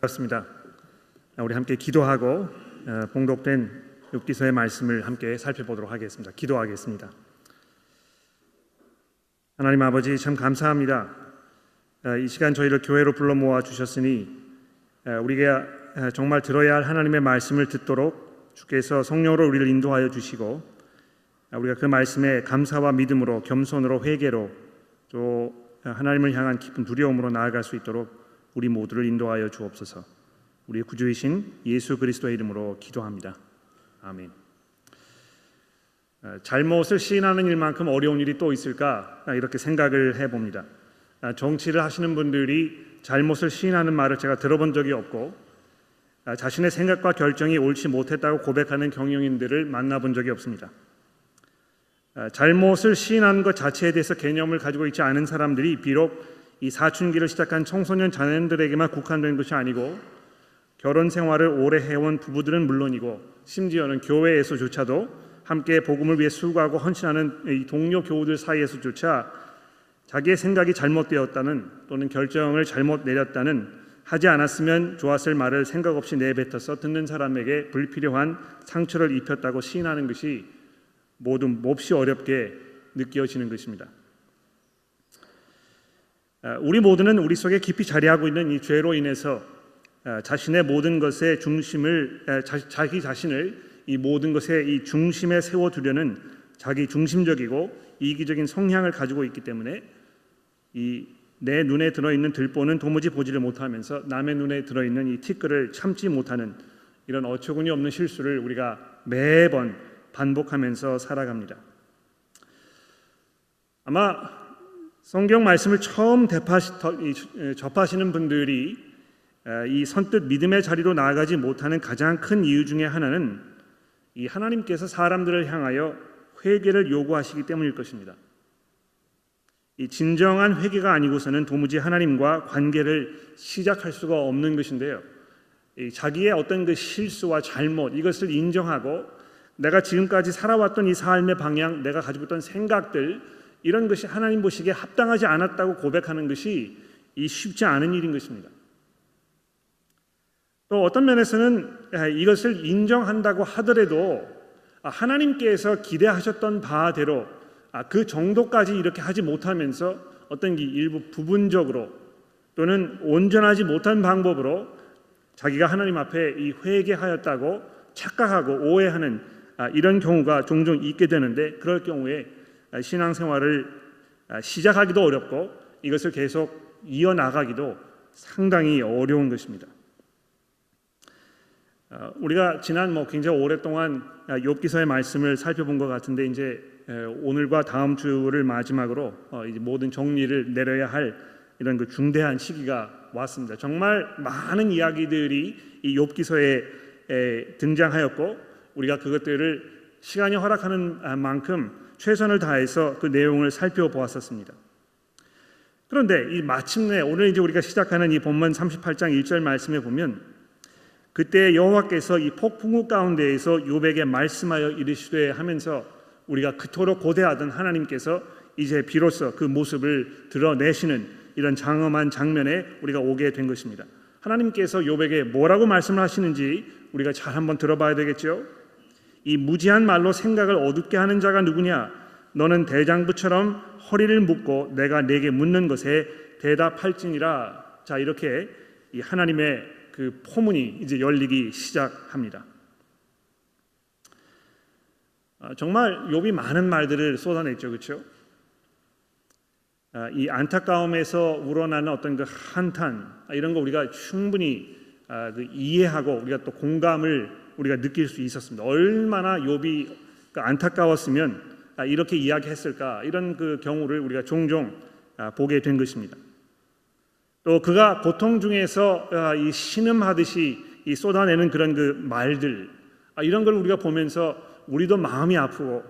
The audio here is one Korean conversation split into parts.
반갑습니다. 우리 함께 기도하고 어, 봉독된 욥기서의 말씀을 함께 살펴보도록 하겠습니다. 기도하겠습니다. 하나님 아버지 참 감사합니다. 어, 이 시간 저희를 교회로 불러 모아 주셨으니 어, 우리가 정말 들어야 할 하나님의 말씀을 듣도록 주께서 성령으로 우리를 인도하여 주시고 우리가 그 말씀에 감사와 믿음으로 겸손으로 회개로 또 하나님을 향한 깊은 두려움으로 나아갈 수 있도록 우리 모두를 인도하여 주옵소서. 우리의 구주이신 예수 그리스도의 이름으로 기도합니다. 아멘. 아, 잘못을 시인하는 일만큼 어려운 일이 또 있을까 이렇게 생각을 해봅니다. 아, 정치를 하시는 분들이 잘못을 시인하는 말을 제가 들어본 적이 없고 아, 자신의 생각과 결정이 옳지 못했다고 고백하는 경영인들을 만나본 적이 없습니다. 잘못을 시인하는 것 자체에 대해서 개념을 가지고 있지 않은 사람들이 비록 이 사춘기를 시작한 청소년 자녀들에게만 국한된 것이 아니고 결혼 생활을 오래 해온 부부들은 물론이고 심지어는 교회에서조차도 함께 복음을 위해 수고하고 헌신하는 이 동료 교우들 사이에서조차 자기의 생각이 잘못되었다는 또는 결정을 잘못 내렸다는 하지 않았으면 좋았을 말을 생각 없이 내뱉어서 듣는 사람에게 불필요한 상처를 입혔다고 시인하는 것이 모두 몹시 어렵게 느껴지는 것입니다. 아, 우리 모두는 우리 속에 깊이 자리하고 있는 이 죄로 인해서 아, 자신의 모든 것의 중심을 아, 자기 자신을 이 모든 것의 이 중심에 세워두려는 자기 중심적이고 이기적인 성향을 가지고 있기 때문에 이 내 눈에 들어 있는 들보는 도무지 보지를 못하면서 남의 눈에 들어 있는 이 티끌을 참지 못하는 이런 어처구니 없는 실수를 우리가 매번 반복하면서 살아갑니다. 아마 성경 말씀을 처음 접하시는 분들이 이 선뜻 믿음의 자리로 나아가지 못하는 가장 큰 이유 중에 하나는 이 하나님께서 사람들을 향하여 회개를 요구하시기 때문일 것입니다. 이 진정한 회개가 아니고서는 도무지 하나님과 관계를 시작할 수가 없는 것인데요. 자기의 어떤 그 실수와 잘못 이것을 인정하고 내가 지금까지 살아왔던 이 삶의 방향, 내가 가지고 있던 생각들 이런 것이 하나님 보시기에 합당하지 않았다고 고백하는 것이 이 쉽지 않은 일인 것입니다. 또 어떤 면에서는 이것을 인정한다고 하더라도 하나님께서 기대하셨던 바대로 아, 그 정도까지 이렇게 하지 못하면서 어떤 일부 부분적으로 또는 온전하지 못한 방법으로 자기가 하나님 앞에 이 회개하였다고 착각하고 오해하는 아, 이런 경우가 종종 있게 되는데 그럴 경우에 신앙생활을 시작하기도 어렵고 이것을 계속 이어나가기도 상당히 어려운 것입니다. 어, 우리가 지난 뭐 굉장히 오랫동안 욥기서의 말씀을 살펴본 것 같은데 이제 오늘과 다음 주를 마지막으로 어, 이제 모든 정리를 내려야 할 이런 그 중대한 시기가 왔습니다. 정말 많은 이야기들이 이 욥기서에 등장하였고 우리가 그것들을 시간이 허락하는 만큼 최선을 다해서 그 내용을 살펴보았었습니다. 그런데 이 마침내 오늘 이제 우리가 시작하는 이 본문 38장 1절 말씀에 보면 그때 여호와께서 이 폭풍우 가운데에서 욥에게 말씀하여 이르시되 하면서 우리가 그토록 고대하던 하나님께서 이제 비로소 그 모습을 드러내시는 이런 장엄한 장면에 우리가 오게 된 것입니다. 하나님께서 욥에게 뭐라고 말씀을 하시는지 우리가 잘 한번 들어봐야 되겠죠. 이 무지한 말로 생각을 어둡게 하는 자가 누구냐? 너는 대장부처럼 허리를 묶고 내가 내게 묻는 것에 대답할지니라. 자 이렇게 이 하나님의 그 포문이 이제 열리기 시작합니다. 아, 정말 욥이 많은 말들을 쏟아냈죠, 그렇죠? 아, 이 안타까움에서 우러나는 어떤 그 한탄 아, 이런 거 우리가 충분히 아, 그 이해하고 우리가 또 공감을 우리가 느낄 수 있었습니다. 얼마나 욥이 그 안타까웠으면 아, 이렇게 이야기했을까 이런 그 경우를 우리가 종종 아, 보게 된 것입니다. 또 그가 고통 중에서 이 신음하듯이 이 쏟아내는 그런 그 말들 이런 걸 우리가 보면서 우리도 마음이 아프고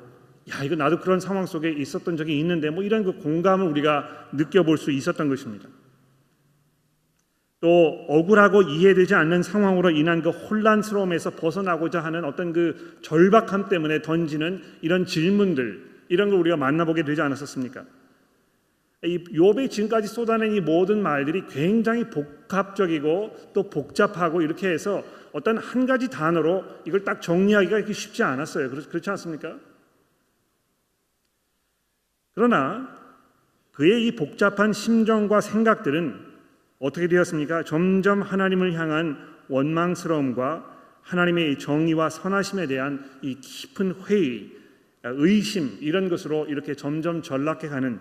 야 이거 나도 그런 상황 속에 있었던 적이 있는데 뭐 이런 그 공감을 우리가 느껴볼 수 있었던 것입니다. 또 억울하고 이해되지 않는 상황으로 인한 그 혼란스러움에서 벗어나고자 하는 어떤 그 절박함 때문에 던지는 이런 질문들 이런 걸 우리가 만나보게 되지 않았었습니까? 이 욥이 지금까지 쏟아낸 이 모든 말들이 굉장히 복합적이고 또 복잡하고 이렇게 해서 어떤 한 가지 단어로 이걸 딱 정리하기가 이렇게 쉽지 않았어요. 그렇지 않습니까? 그러나 그의 이 복잡한 심정과 생각들은 어떻게 되었습니까? 점점 하나님을 향한 원망스러움과 하나님의 정의와 선하심에 대한 이 깊은 회의, 의심 이런 것으로 이렇게 점점 전락해 가는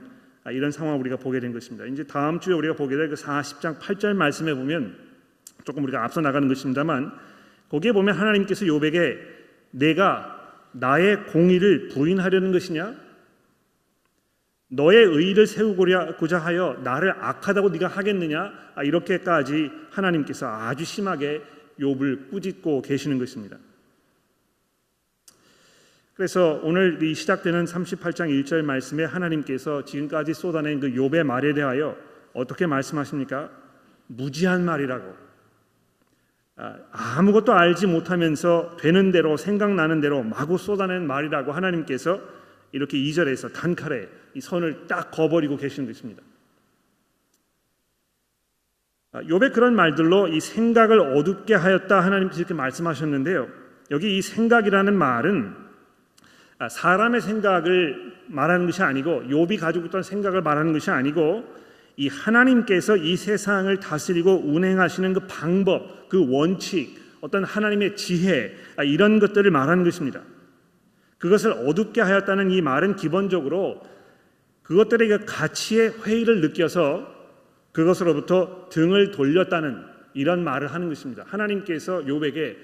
이런 상황을 우리가 보게 된 것입니다. 이제 다음 주에 우리가 보게 될 그 40장 8절 말씀에 보면 조금 우리가 앞서 나가는 것입니다만 거기에 보면 하나님께서 요백에 내가 나의 공의를 부인하려는 것이냐 너의 의를 세우고자 하여 나를 악하다고 네가 하겠느냐 아, 이렇게까지 하나님께서 아주 심하게 욥을 꾸짖고 계시는 것입니다. 그래서 오늘 이 시작되는 38장 1절 말씀에 하나님께서 지금까지 쏟아낸 그 욥의 말에 대하여 어떻게 말씀하십니까? 무지한 말이라고. 아, 아무것도 알지 못하면서 되는 대로 생각나는 대로 마구 쏟아낸 말이라고 하나님께서 이렇게 2절에서 단칼에 이 선을 딱 거버리고 계시는 것입니다. 아, 그런 말들로 이 생각을 어둡게 하였다 하나님께서 이렇게 말씀하셨는데요. 여기 이 생각이라는 말은 아, 사람의 생각을 말하는 것이 아니고 욥이 가지고 있던 생각을 말하는 것이 아니고 이 하나님께서 이 세상을 다스리고 운행하시는 그 방법, 그 원칙, 어떤 하나님의 지혜 아, 이런 것들을 말하는 것입니다. 그것을 어둡게 하였다는 이 말은 기본적으로 그것들의 그 가치의 회의를 느껴서 그것으로부터 등을 돌렸다는 이런 말을 하는 것입니다. 하나님께서 욥에게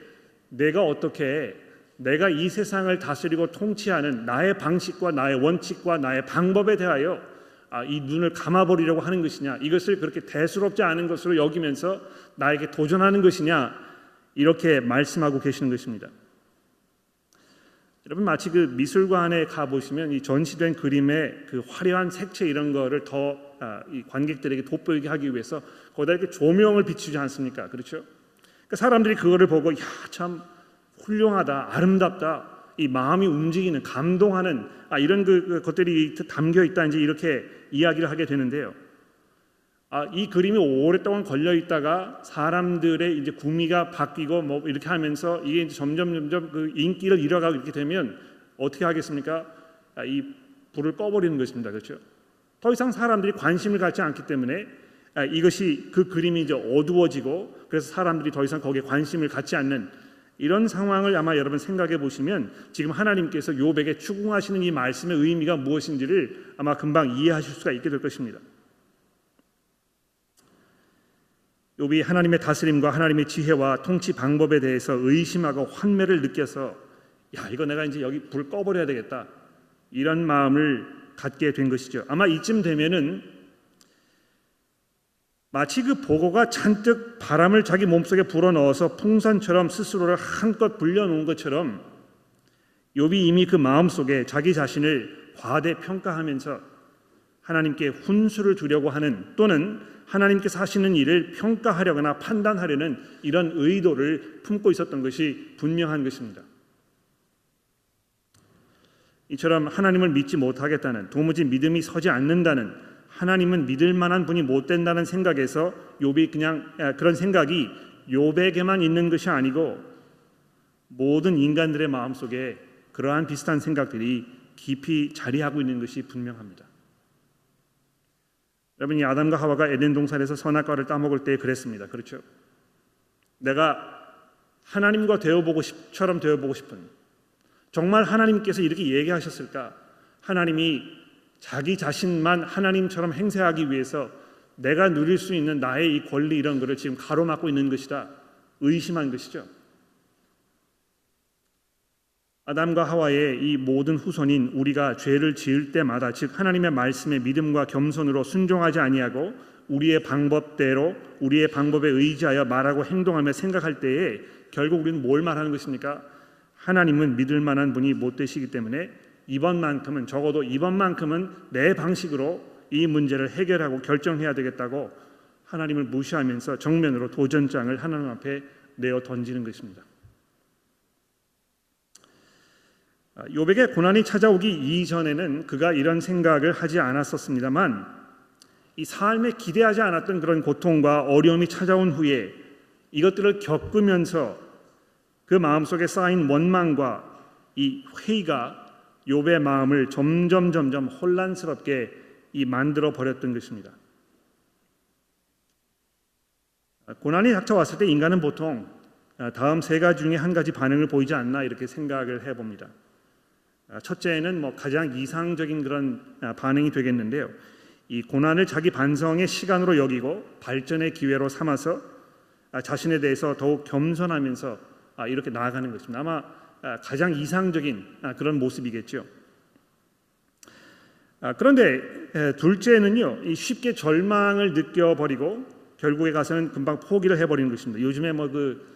내가 어떻게 내가 이 세상을 다스리고 통치하는 나의 방식과 나의 원칙과 나의 방법에 대하여 아, 이 눈을 감아버리려고 하는 것이냐 이것을 그렇게 대수롭지 않은 것으로 여기면서 나에게 도전하는 것이냐 이렇게 말씀하고 계시는 것입니다. 여러분 마치 그 미술관에 가 보시면 이 전시된 그림의 그 화려한 색채 이런 거를 더 아, 관객들에게 돋보이게 하기 위해서 거기다 이렇게 조명을 비추지 않습니까? 그렇죠? 그러니까 사람들이 그거를 보고 야 참 훌륭하다, 아름답다, 이 마음이 움직이는, 감동하는 아, 이런 그, 그 것들이 담겨 있다 이제 이렇게 이야기를 하게 되는데요. 아, 이 그림이 오랫동안 걸려 있다가 사람들의 이제 구미가 바뀌고 뭐 이렇게 하면서 이게 이제 점점 점점 그 인기를 잃어가고 이렇게 되면 어떻게 하겠습니까? 아, 이 불을 꺼버리는 것입니다. 그렇죠? 더 이상 사람들이 관심을 갖지 않기 때문에 아, 이것이 그 그림이 이제 어두워지고 그래서 사람들이 더 이상 거기에 관심을 갖지 않는 이런 상황을 아마 여러분 생각해 보시면 지금 하나님께서 요백에 추궁하시는 이 말씀의 의미가 무엇인지를 아마 금방 이해하실 수가 있게 될 것입니다. 욥이 하나님의 다스림과 하나님의 지혜와 통치 방법에 대해서 의심하고 환멸을 느껴서 야 이거 내가 이제 여기 불 꺼버려야 되겠다 이런 마음을 갖게 된 것이죠. 아마 이쯤 되면은 마치 그 보고가 잔뜩 바람을 자기 몸속에 불어넣어서 풍선처럼 스스로를 한껏 불려놓은 것처럼 욥이 이미 그 마음속에 자기 자신을 과대 평가하면서 하나님께 훈수를 주려고 하는 또는 하나님께서 하시는 일을 평가하려거나 판단하려는 이런 의도를 품고 있었던 것이 분명한 것입니다. 이처럼 하나님을 믿지 못하겠다는 도무지 믿음이 서지 않는다는 하나님은 믿을 만한 분이 못 된다는 생각에서 욥이 그냥 그런 생각이 욥에게만 있는 것이 아니고 모든 인간들의 마음속에 그러한 비슷한 생각들이 깊이 자리하고 있는 것이 분명합니다. 여러분 이 아담과 하와가 에덴 동산에서 선악과를 따먹을 때 그랬습니다. 그렇죠? 내가 하나님과 되어보고 싶처럼 되어보고 싶은 정말 하나님께서 이렇게 얘기하셨을까? 하나님이 자기 자신만 하나님처럼 행세하기 위해서 내가 누릴 수 있는 나의 이 권리 이런 것을 지금 가로막고 있는 것이다. 의심한 것이죠. 아담과 하와의 이 모든 후손인 우리가 죄를 지을 때마다 즉 하나님의 말씀에 믿음과 겸손으로 순종하지 아니하고 우리의 방법대로 우리의 방법에 의지하여 말하고 행동하며 생각할 때에 결국 우리는 뭘 말하는 것입니까? 하나님은 믿을 만한 분이 못 되시기 때문에 이번만큼은 적어도 이번만큼은 내 방식으로 이 문제를 해결하고 결정해야 되겠다고 하나님을 무시하면서 정면으로 도전장을 하나님 앞에 내어 던지는 것입니다. 아, 요백의 고난이 찾아오기 이전에는 그가 이런 생각을 하지 않았었습니다만 이 삶에 기대하지 않았던 그런 고통과 어려움이 찾아온 후에 이것들을 겪으면서 그 마음속에 쌓인 원망과 이 회의가 욥의 마음을 점점 점점 혼란스럽게 이 만들어 버렸던 것입니다. 고난이 닥쳐왔을 때 인간은 보통 다음 세 가지 중에 한 가지 반응을 보이지 않나 이렇게 생각을 해봅니다. 첫째는 뭐 가장 이상적인 그런 반응이 되겠는데요. 이 고난을 자기 반성의 시간으로 여기고 발전의 기회로 삼아서 자신에 대해서 더욱 겸손하면서 이렇게 나아가는 것입니다. 아마 가장 이상적인 그런 모습이겠죠. 그런데 둘째는요, 쉽게 절망을 느껴버리고 결국에 가서는 금방 포기를 해버리는 것입니다. 요즘에 뭐 그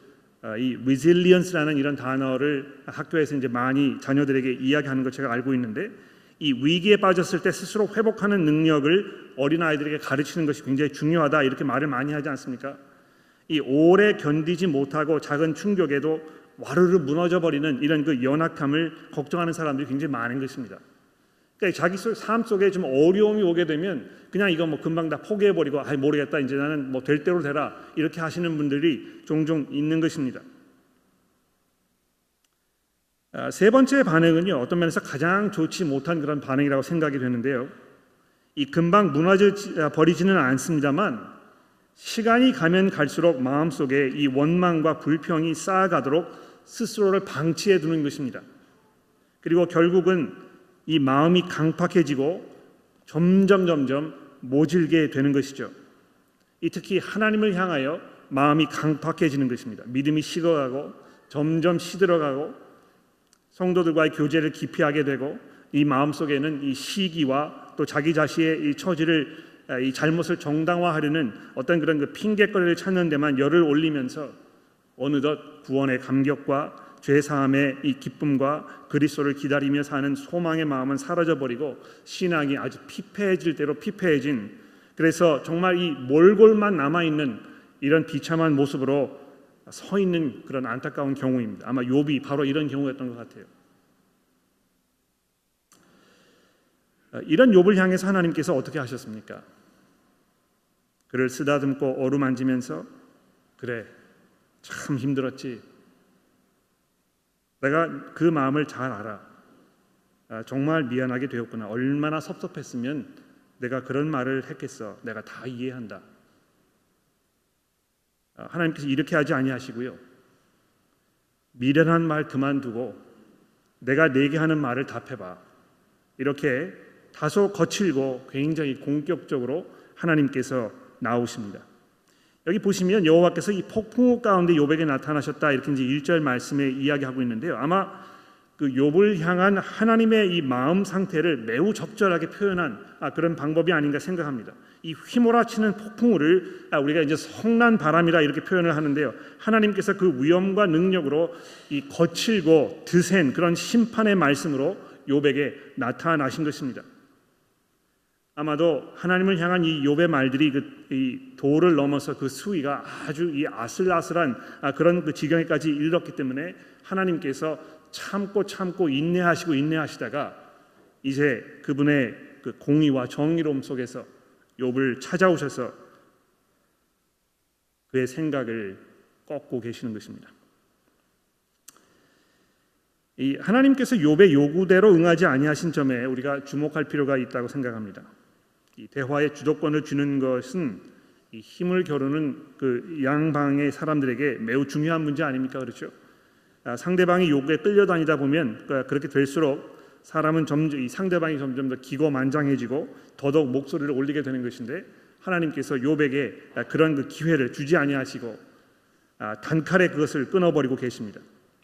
이 resilience라는 이런 단어를 학교에서 이제 많이 자녀들에게 이야기하는 것 제가 알고 있는데 이 위기에 빠졌을 때 스스로 회복하는 능력을 어린 아이들에게 가르치는 것이 굉장히 중요하다 이렇게 말을 많이 하지 않습니까? 이 오래 견디지 못하고 작은 충격에도 와르르 무너져 버리는 이런 그 연약함을 걱정하는 사람들이 굉장히 많은 것입니다. 그러니까 자기 삶 속에 좀 어려움이 오게 되면 그냥 이거 뭐 금방 다 포기해 버리고 아 모르겠다 이제 나는 뭐 될 대로 되라 이렇게 하시는 분들이 종종 있는 것입니다. 아, 세 번째 반응은요 어떤 면에서 가장 좋지 못한 그런 반응이라고 생각이 되는데요. 이 금방 무너져 아, 버리지는 않습니다만 시간이 가면 갈수록 마음 속에 이 원망과 불평이 쌓아가도록 스스로를 방치해 두는 것입니다. 그리고 결국은 이 마음이 강팍해지고 점점 점점 모질게 되는 것이죠. 이 특히 하나님을 향하여 마음이 강팍해지는 것입니다. 믿음이 식어가고 점점 시들어가고 성도들과의 교제를 기피하게 되고 이 마음 속에는 이 시기와 또 자기 자신의 이 처지를 이 잘못을 정당화하려는 어떤 그런 그 핑계거리를 찾는 데만 열을 올리면서 어느덧 구원의 감격과 죄 사함의 이 기쁨과 그리스도를 기다리며 사는 소망의 마음은 사라져 버리고 신앙이 아주 피폐해질 대로 피폐해진 그래서 정말 이 몰골만 남아 있는 이런 비참한 모습으로 서 있는 그런 안타까운 경우입니다. 아마 욥이 바로 이런 경우였던 것 같아요. 이런 욥을 향해서 하나님께서 어떻게 하셨습니까? 그를 쓰다듬고 어루만지면서 그래 참 힘들었지 내가 그 마음을 잘 알아. 아, 정말 미안하게 되었구나. 얼마나 섭섭했으면 내가 그런 말을 했겠어. 내가 다 이해한다. 아, 하나님께서 이렇게 하지 아니하시고요. 미련한 말 그만두고 내가 내게 하는 말을 답해봐. 이렇게 다소 거칠고 굉장히 공격적으로 하나님께서 나오십니다. 여기 보시면 여호와께서 이 폭풍우 가운데 요백에 나타나셨다 이렇게 이제 1절 말씀에 이야기하고 있는데요. 아마 그 욥을 향한 하나님의 이 마음 상태를 매우 적절하게 표현한 아, 그런 방법이 아닌가 생각합니다. 이 휘몰아치는 폭풍우를 아, 우리가 이제 성난 바람이라 이렇게 표현을 하는데요. 하나님께서 그 위엄과 능력으로 이 거칠고 드센 그런 심판의 말씀으로 욥에게 나타나신 것입니다. 아마도 하나님을 향한 이 욥의 말들이 그 이 도를 넘어서 그 수위가 아주 이 아슬아슬한 아, 그런 그 지경에까지 이르렀기 때문에 하나님께서 참고 참고 인내하시고 인내하시다가 이제 그분의 그 공의와 정의로움 속에서 욥을 찾아오셔서 그의 생각을 꺾고 계시는 것입니다. 이 하나님께서 욥의 요구대로 응하지 아니하신 점에 우리가 주목할 필요가 있다고 생각합니다. 이 대화의 주도권을 주는 것은 이 힘을 겨루는 그 양방의 사람들에게 매우 중요한 문제 아닙니까? 그렇죠? 아, 상대방이 요구에 끌려다니다 보면 그 그렇게 될수록 사람은 점점 이 상대방이 점점 더 기고만장해지고 더더욱 목소리를 올리게 되는 것인데 하나님께서 욥에게 그런 그 기회를 주지 아니하시고 아, 단칼에 그것을 끊어버리고 계십니다.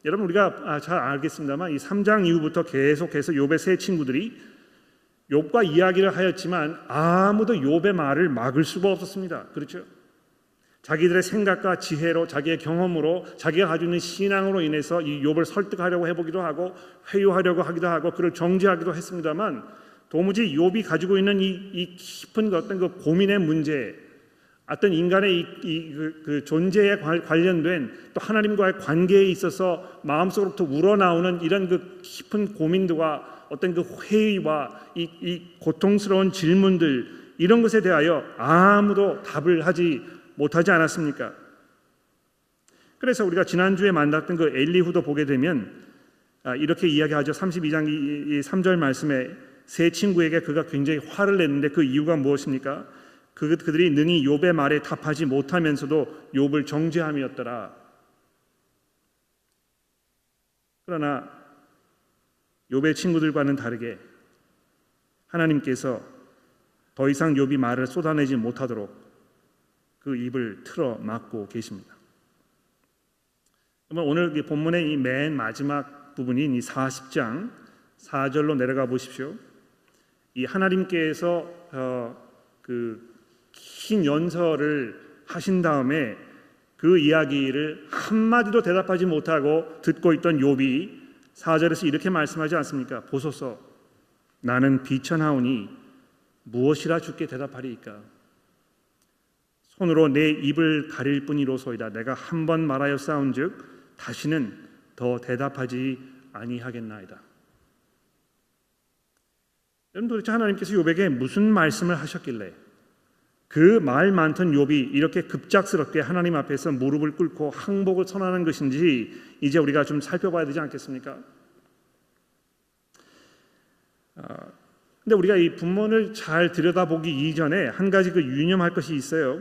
여러분 우리가 아, 잘 알겠습니다만 이 3장 이후부터 계속해서 욥의 세 친구들이 욥과 이야기를 하였지만 아무도 욥의 말을 막을 수가 없었습니다. 그렇죠? 자기들의 생각과 지혜로 자기의 경험으로 자기가 가지고 있는 신앙으로 인해서 이 욥을 설득하려고 해보기도 하고 회유하려고 하기도 하고 그를 정지하기도 했습니다만 도무지 욥이 가지고 있는 이, 이 깊은 어떤 그 고민의 문제, 어떤 인간의 이, 이 그, 그 존재에 관련된 또 하나님과의 관계에 있어서 마음속으로부터 우러나오는 이런 그 깊은 고민들과 어떤 그 회의와 이, 이 고통스러운 질문들 이런 것에 대하여 아무도 답을 하지 못하지 않았습니까? 그래서 우리가 지난주에 만났던 그 엘리후도 보게 되면 아, 이렇게 이야기하죠. 32장 3절 말씀에 세 친구에게 그가 굉장히 화를 냈는데 그 이유가 무엇입니까? 그, 그들이 능히 욥의 말에 답하지 못하면서도 욥을 정죄함이었더라. 그러나 욥의 친구들과는 다르게 하나님께서 더 이상 욥이 말을 쏟아내지 못하도록 그 입을 틀어 막고 계십니다. 그러면 오늘 본문의 이 맨 마지막 부분인 이 40장 4절로 내려가 보십시오. 이 하나님께서 어, 그긴 연설을 하신 다음에 그 이야기를 한 마디도 대답하지 못하고 듣고 있던 욥이 4절에서 이렇게 말씀하지 않습니까? 보소서 나는 비천하오니 무엇이라 주께 대답하리이까? 손으로 내 입을 가릴 뿐이로소이다. 내가 한 번 말하여 싸운즉 다시는 더 대답하지 아니하겠나이다. 여러분 도대체 하나님께서 욥에게 무슨 말씀을 하셨길래 그 말 많던 욥이 이렇게 급작스럽게 하나님 앞에서 무릎을 꿇고 항복을 선언하는 것인지 이제 우리가 좀 살펴봐야 되지 않겠습니까? 아, 근데 우리가 이 본문을 잘 들여다보기 이전에 한 가지 그 유념할 것이 있어요.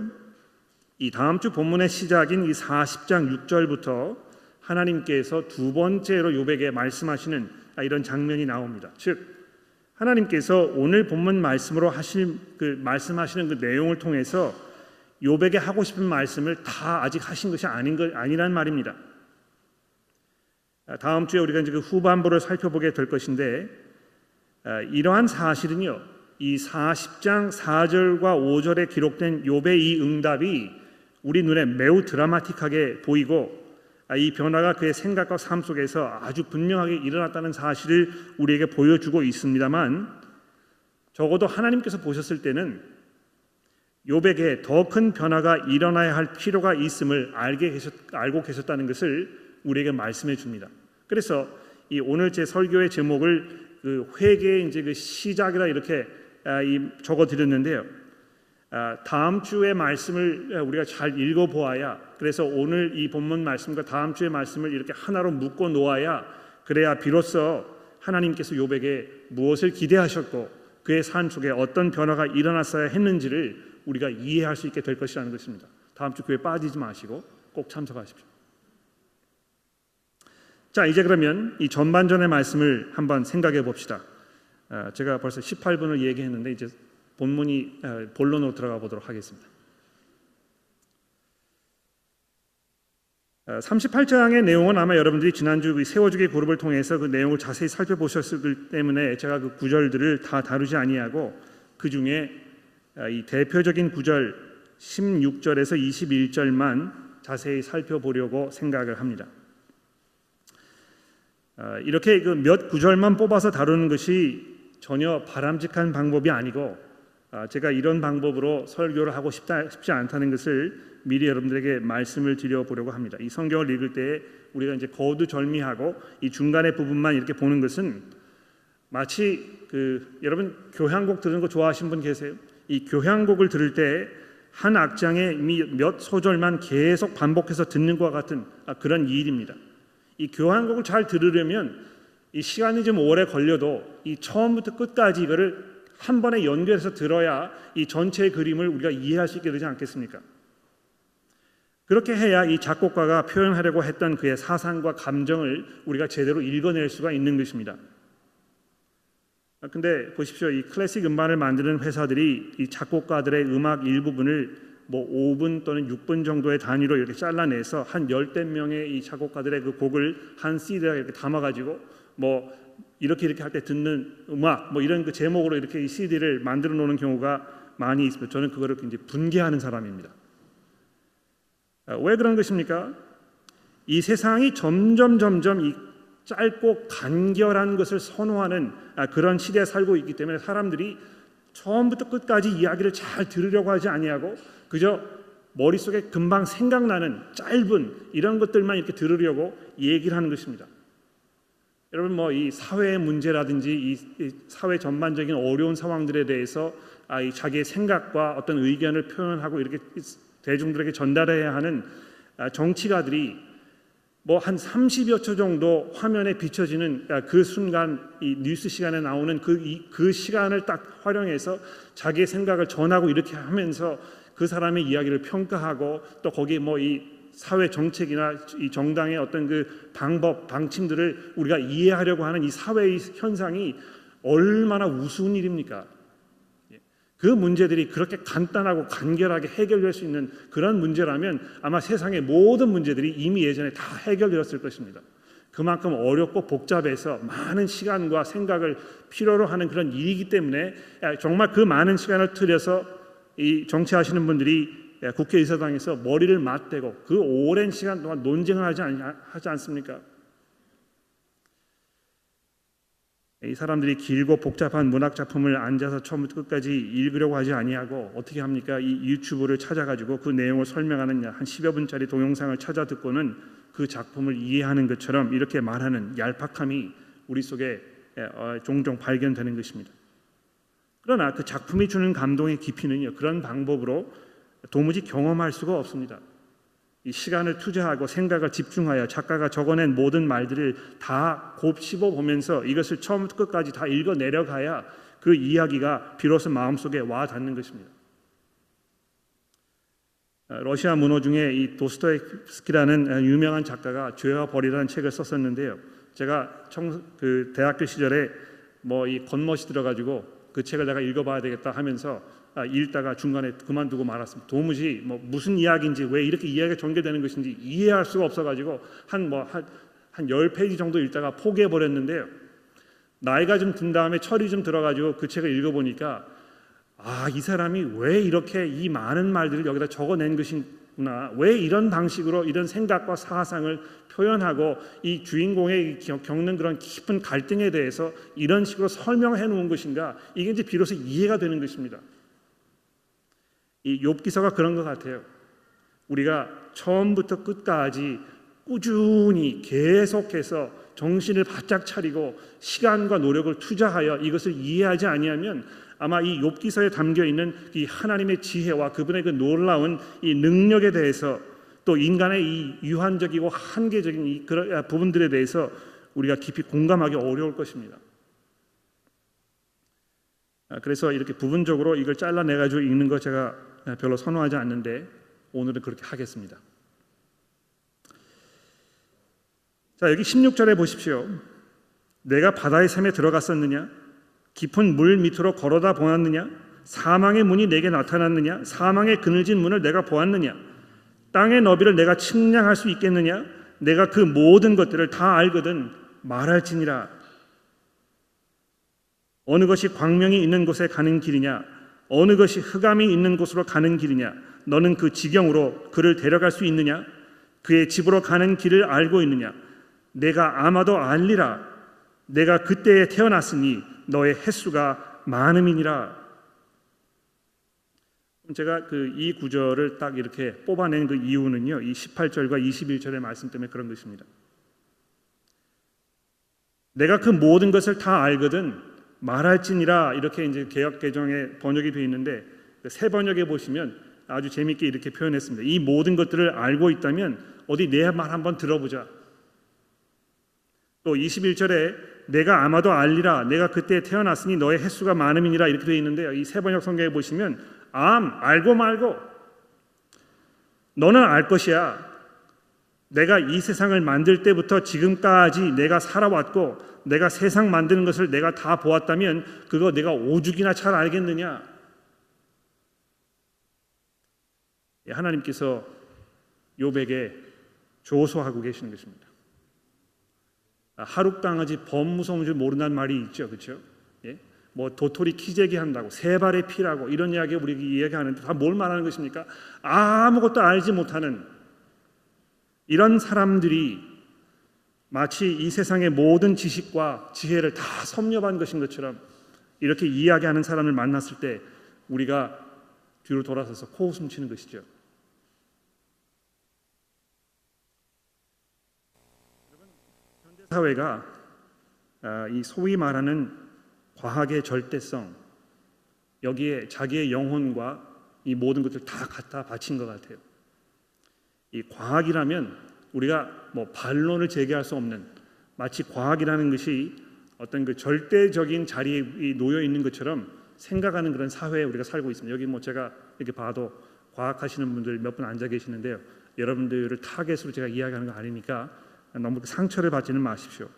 이 다음 주 본문의 시작인 이 40장 6절부터 하나님께서 두 번째로 욥에게 말씀하시는 이런 장면이 나옵니다. 즉 하나님께서 오늘 본문 말씀으로 하실 그 말씀하시는 그 내용을 통해서 욥에게 하고 싶은 말씀을 다 아직 하신 것이 아닌 것 아니란 말입니다. 다음 주에 우리가 이제 그 후반부를 살펴보게 될 것인데 이러한 사실은요. 이 40장 4절과 5절에 기록된 이 응답이 우리 눈에 매우 드라마틱하게 보이고 아, 이 변화가 그의 생각과 삶 속에서 아주 분명하게 일어났다는 사실을 우리에게 보여주고 있습니다만 적어도 하나님께서 보셨을 때는 욥에게 더큰 변화가 일어나야 할 필요가 있음을 알게 계셨, 알고 계셨다는 것을 우리에게 말씀해 줍니다. 그래서 이 오늘 제 설교의 제목을 그 회개의 이제 그 시작이라 이렇게 아, 적어 드렸는데요. 아, 다음 주의 말씀을 우리가 잘 읽어 보아야 그래서 오늘 이 본문 말씀과 다음 주의 말씀을 이렇게 하나로 묶어 놓아야 그래야 비로소 하나님께서 욥에게 무엇을 기대하셨고 그의 삶 속에 어떤 변화가 일어났어야 했는지를 우리가 이해할 수 있게 될 것이라는 것입니다. 다음 주 교회 빠지지 마시고 꼭 참석하십시오. 자, 이제 그러면 이 전반전의 말씀을 한번 생각해 봅시다. 아, 제가 벌써 18분을 얘기했는데 이제 본문이 어, 본론으로 들어가 보도록 하겠습니다. 38장의 어, 내용은 아마 여러분들이 지난주 그 세워주기 그룹을 통해서 그 내용을 자세히 살펴보셨기 때문에 제가 그 구절들을 다 다루지 아니하고 그 중에 어, 이 대표적인 구절 16절에서 21절만 자세히 살펴보려고 생각을 합니다. 이렇게 그 몇 구절만 뽑아서 다루는 것이 전혀 바람직한 방법이 아니고 아, 제가 이런 방법으로 설교를 하고 싶다, 싶지 않다는 것을 미리 여러분들에게 말씀을 드려보려고 합니다. 이 성경을 읽을 때 우리가 이제 거두절미하고 이 중간의 부분만 이렇게 보는 것은 마치 그 여러분 교향곡 들은 거 좋아하시는 분 계세요? 이 교향곡을 들을 때 한 악장에 몇 소절만 계속 반복해서 듣는 것과 같은 아, 그런 일입니다. 이 교향곡을 잘 들으려면 이 시간이 좀 오래 걸려도 이 처음부터 끝까지 이거를 한 번에 연결해서 들어야 이 전체의 그림을 우리가 이해할 수 있게 되지 않겠습니까? 그렇게 해야 이 작곡가가 표현하려고 했던 그의 사상과 감정을 우리가 제대로 읽어낼 수가 있는 것입니다. 아, 근데 보십시오. 이 클래식 음반을 만드는 회사들이 이 작곡가들의 음악 일부분을 뭐 5분 또는 6분 정도의 단위로 이렇게 잘라내서 한 열댓 명의 이 작곡가들의 그 곡을 한 CD에 이렇게 담아가지고 뭐 이렇게 이렇게 할 때 듣는 음악 뭐 이런 그 제목으로 이렇게 CD를 만들어 놓는 경우가 많이 있습니다. 저는 그거를 이제 분개하는 사람입니다. 아, 왜 그런 것입니까? 이 세상이 점점 점점 이 짧고 간결한 것을 선호하는 아, 그런 시대에 살고 있기 때문에 사람들이 처음부터 끝까지 이야기를 잘 들으려고 하지 아니하고 그저 머릿속에 금방 생각나는 짧은 이런 것들만 이렇게 들으려고 얘기를 하는 것입니다. 여러분 뭐 이 사회의 문제라든지 이 사회 전반적인 어려운 상황들에 대해서 아, 이 자기의 생각과 어떤 의견을 표현하고 이렇게 대중들에게 전달해야 하는 아, 정치가들이 뭐 한 30여 초 정도 화면에 비춰지는 아, 그 순간 이 뉴스 시간에 나오는 그, 이, 그 시간을 딱 활용해서 자기의 생각을 전하고 이렇게 하면서 그 사람의 이야기를 평가하고 또 거기 뭐이 사회 정책이나 이 정당의 어떤 그 방법 방침들을 우리가 이해하려고 하는 이 사회의 현상이 얼마나 우스운 일입니까? 그 문제들이 그렇게 간단하고 간결하게 해결될 수 있는 그런 문제라면 아마 세상의 모든 문제들이 이미 예전에 다 해결되었을 것입니다. 그만큼 어렵고 복잡해서 많은 시간과 생각을 필요로 하는 그런 일이기 때문에 정말 그 많은 시간을 들여서 이 정치하시는 분들이 국회의사당에서 머리를 맞대고 그 오랜 시간 동안 논쟁을 하지, 않, 하지 않습니까? 이 사람들이 길고 복잡한 문학 작품을 앉아서 처음부터 끝까지 읽으려고 하지 아니하고 어떻게 합니까? 이 유튜브를 찾아가지고 그 내용을 설명하는 한 10여 분짜리 동영상을 찾아 듣고는 그 작품을 이해하는 것처럼 이렇게 말하는 얄팍함이 우리 속에 어, 종종 발견되는 것입니다. 그러나 그 작품이 주는 감동의 깊이는요 그런 방법으로 도무지 경험할 수가 없습니다. 이 시간을 투자하고 생각을 집중하여 작가가 적어낸 모든 말들을 다 곱씹어 보면서 이것을 처음부터 끝까지 다 읽어 내려가야 그 이야기가 비로소 마음속에 와 닿는 것입니다. 어, 러시아 문호 중에 이 도스토옙스키라는 유명한 작가가 죄와 벌이라는 책을 썼었는데요. 제가 청, 그 대학교 시절에 뭐 이 겉멋이 들어가지고 그 책을 내가 읽어봐야 되겠다 하면서 아, 읽다가 중간에 그만두고 말았습니다. 도무지 뭐 무슨 이야기인지 왜 이렇게 이야기가 전개되는 것인지 이해할 수가 없어가지고 한 뭐한 한1 페이지 정도 읽다가 포기해 버렸는데요. 나이가 좀 든 다음에 철이 좀 들어가지고 그 책을 읽어보니까 아 이 사람이 왜 이렇게 이 많은 말들을 여기다 적어낸 것이구나 왜 이런 방식으로 이런 생각과 사상을 표현하고 이 주인공의 겪는 그런 깊은 갈등에 대해서 이런 식으로 설명해 놓은 것인가 이게 이제 비로소 이해가 되는 것입니다. 이 욥기서가 그런 것 같아요. 우리가 처음부터 끝까지 꾸준히 계속해서 정신을 바짝 차리고 시간과 노력을 투자하여 이것을 이해하지 아니하면 아마 이 욥기서에 담겨 있는 이 하나님의 지혜와 그분의 그 놀라운 이 능력에 대해서 또 인간의 이 유한적이고 한계적인 이 그런 부분들에 대해서 우리가 깊이 공감하기 어려울 것입니다. 아, 그래서 이렇게 부분적으로 이걸 잘라내 가지고 읽는 거 제가 별로 선호하지 않는데 오늘은 그렇게 하겠습니다. 자, 여기 16절에 보십시오. 내가 바다의 샘에 들어갔었느냐? 깊은 물 밑으로 걸어다 보았느냐? 사망의 문이 내게 나타났느냐? 사망의 그늘진 문을 내가 보았느냐? 땅의 너비를 내가 측량할 수 있겠느냐? 내가 그 모든 것들을 다 알거든 말할지니라. 어느 것이 광명이 있는 곳에 가는 길이냐? 어느 것이 흑암이 있는 곳으로 가는 길이냐? 너는 그 지경으로 그를 데려갈 수 있느냐? 그의 집으로 가는 길을 알고 있느냐? 내가 아마도 알리라. 내가 그때에 태어났으니 너의 횟수가 많음이니라. 제가 그 이 구절을 딱 이렇게 뽑아낸 그 이유는요. 이 18절과 21절의 말씀 때문에 그런 것입니다. 내가 그 모든 것을 다 알거든 말할지니라 이렇게 이제 개혁 개정에 번역이 되어 있는데 그새 번역에 보시면 아주 재미있게 이렇게 표현했습니다. 이 모든 것들을 알고 있다면 어디 내 말 한번 들어보자. 또 21절에 내가 아마도 알리라 내가 그때 태어났으니 너의 횟수가 많음이니라 이렇게 되어 있는데요. 이 새 번역 성경에 보시면 암 알고 말고 너는 알 것이야. 내가 이 세상을 만들 때부터 지금까지 내가 살아왔고 내가 세상 만드는 것을 내가 다 보았다면 그거 내가 오죽이나 잘 알겠느냐? 예, 하나님께서 요백에 조소하고 계시는 것입니다. 아, 하룻강아지 범 무서운 줄 모른다는 말이 있죠, 그렇죠? 예? 뭐 도토리 키재기 한다고 세 발의 피라고 이런 이야기 우리 이야기하는데 다 뭘 말하는 것입니까? 아무것도 알지 못하는 이런 사람들이 마치 이 세상의 모든 지식과 지혜를 다 섭렵한 것인 것처럼 이렇게 이야기하는 사람을 만났을 때 우리가 뒤로 돌아서서 코웃음 치는 것이죠. 사회가 아, 이 소위 말하는 과학의 절대성, 여기에 자기의 영혼과 이 모든 것들 다 갖다 바친 것 같아요. 이 과학이라면 우리가 뭐 반론을 제기할 수 없는 마치 과학이라는 것이 어떤 그 절대적인 자리에 놓여 있는 것처럼 생각하는 그런 사회에 우리가 살고 있습니다. 여기 뭐 제가 이렇게 봐도 과학 하시는 분들 몇 분 앉아 계시는데요. 여러분들을 타겟으로 제가 이야기하는 거 아니니까 너무 상처를 받지는 마십시오.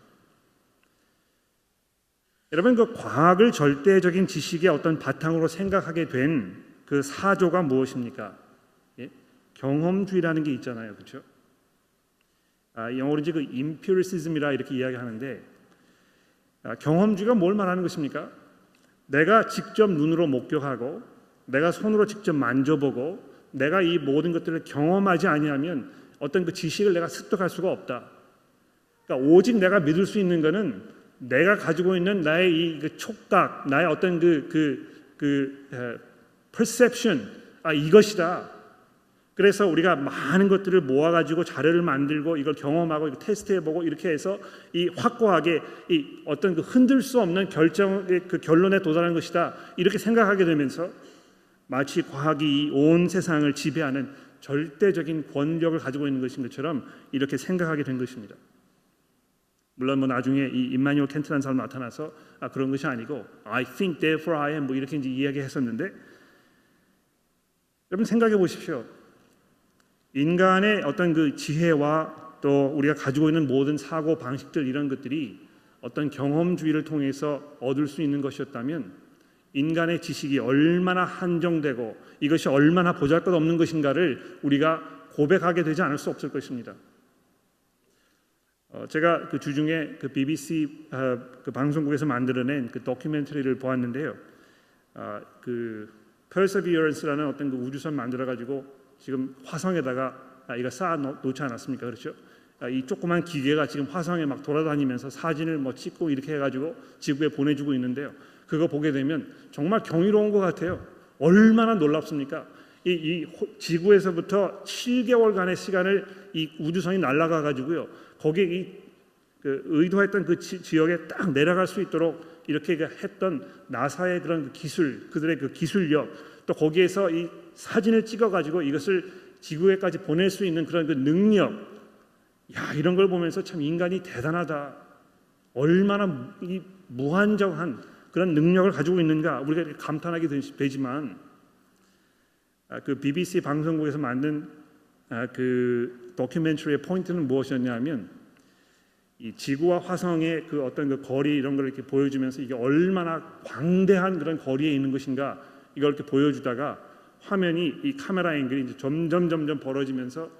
여러분 그 과학을 절대적인 지식의 어떤 바탕으로 생각하게 된 그 사조가 무엇입니까? 예? 경험주의라는 게 있잖아요, 그렇죠? 아, 영어로 이제 그 empiricism이라 이렇게 이야기하는데 아, 경험주의가 뭘 말하는 것입니까? 내가 직접 눈으로 목격하고 내가 손으로 직접 만져보고 내가 이 모든 것들을 경험하지 아니하면 어떤 그 지식을 내가 습득할 수가 없다. 그러니까 오직 내가 믿을 수 있는 것은 내가 가지고 있는 나의 이그 촉각, 나의 어떤 그그 그, 그, perception, 아 이것이다. 그래서 우리가 많은 것들을 모아가지고 자료를 만들고 이걸 경험하고 이거 테스트해보고 이렇게 해서 이 확고하게 이 어떤 그 흔들 수 없는 결정의 그 결론에 도달한 것이다 이렇게 생각하게 되면서 마치 과학이 온 세상을 지배하는 절대적인 권력을 가지고 있는 것인 것처럼 이렇게 생각하게 된 것입니다. 물론 뭐 나중에 이 임마뉴얼 켄트라는 사람 나타나서 아 그런 것이 아니고 I think therefore I am 뭐 이렇게 이제 이야기했었는데 여러분 생각해 보십시오. 인간의 어떤 그 지혜와 또 우리가 가지고 있는 모든 사고 방식들 이런 것들이 어떤 경험주의를 통해서 얻을 수 있는 것이었다면 인간의 지식이 얼마나 한정되고 이것이 얼마나 보잘것없는 것인가를 우리가 고백하게 되지 않을 수 없을 것입니다. 어, 제가 그 주중에 그 BBC 어, 그 방송국에서 만들어낸 그 다큐멘터리를 보았는데요. 어, 그 Perseverance라는 어떤 그 우주선 만들어 가지고 지금 화성에다가 아, 이거 쌓아 놓지 않았습니까? 그렇죠? 아, 이 조그만 기계가 지금 화성에 막 돌아다니면서 사진을 뭐 찍고 이렇게 해가지고 지구에 보내주고 있는데요. 그거 보게 되면 정말 경이로운 것 같아요. 얼마나 놀랍습니까? 이, 이 지구에서부터 7개월간의 시간을 이 우주선이 날아가 가지고요. 거기에 이, 그 의도했던 그 지, 역에딱 내려갈 수 있도록 이렇게 그 했던 나사의 그런 그 기술, 그들의 그 기술력, 또 거기에서 이 사진을 찍어 가지고 이것을 지구에까지 보낼 수 있는 그런 그 능력, 야 이런 걸 보면서 참 인간이 대단하다. 얼마나 이 무한정한 그런 능력을 가지고 있는가. 우리가 감탄하게 되지만 아, 그 BBC 방송국에서 만든 아, 그 다큐멘터리의 포인트는 무엇이었냐면 이 지구와 화성의 그 어떤 그 거리 이런 걸 이렇게 보여주면서 이게 얼마나 광대한 그런 거리에 있는 것인가. 이걸 이렇게 보여주다가 화면이 이 카메라 앵글이 이제 점점 점점 벌어지면서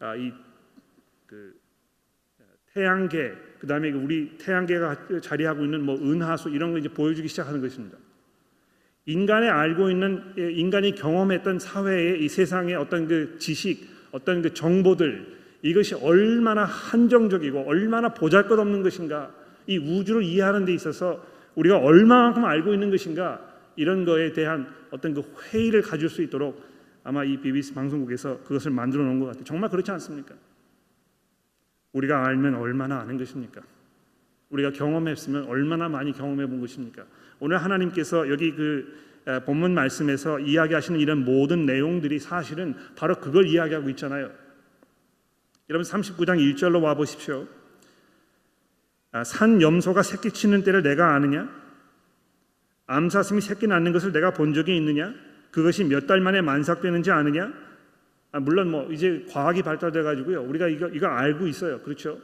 아, 이그 태양계 그다음에 그 우리 태양계가 자리하고 있는 뭐 은하수 이런 걸 이제 보여주기 시작하는 것입니다. 인간의 알고 있는 예, 인간이 경험했던 사회의 이 세상의 어떤 그 지식, 어떤 그 정보들 이것이 얼마나 한정적이고 얼마나 보잘것없는 것인가 이 우주를 이해하는 데 있어서 우리가 얼마만큼 알고 있는 것인가 이런 거에 대한 어떤 그 회의를 가질 수 있도록 아마 이 BBC 방송국에서 그것을 만들어 놓은 것 같아요. 정말 그렇지 않습니까? 우리가 알면 얼마나 아는 것입니까? 우리가 경험했으면 얼마나 많이 경험해 본 것입니까? 오늘 하나님께서 여기 그 본문 말씀에서 이야기하시는 이런 모든 내용들이 사실은 바로 그걸 이야기하고 있잖아요. 여러분 39장 1절로 와 보십시오. 아, 산 염소가 새끼 치는 때를 내가 아느냐? 암사슴이 새끼 낳는 것을 내가 본 적이 있느냐? 그것이 몇 달 만에 만삭되는지 아느냐? 아, 물론 뭐 이제 과학이 발달돼 가지고요. 우리가 이거 이거 알고 있어요. 그렇죠?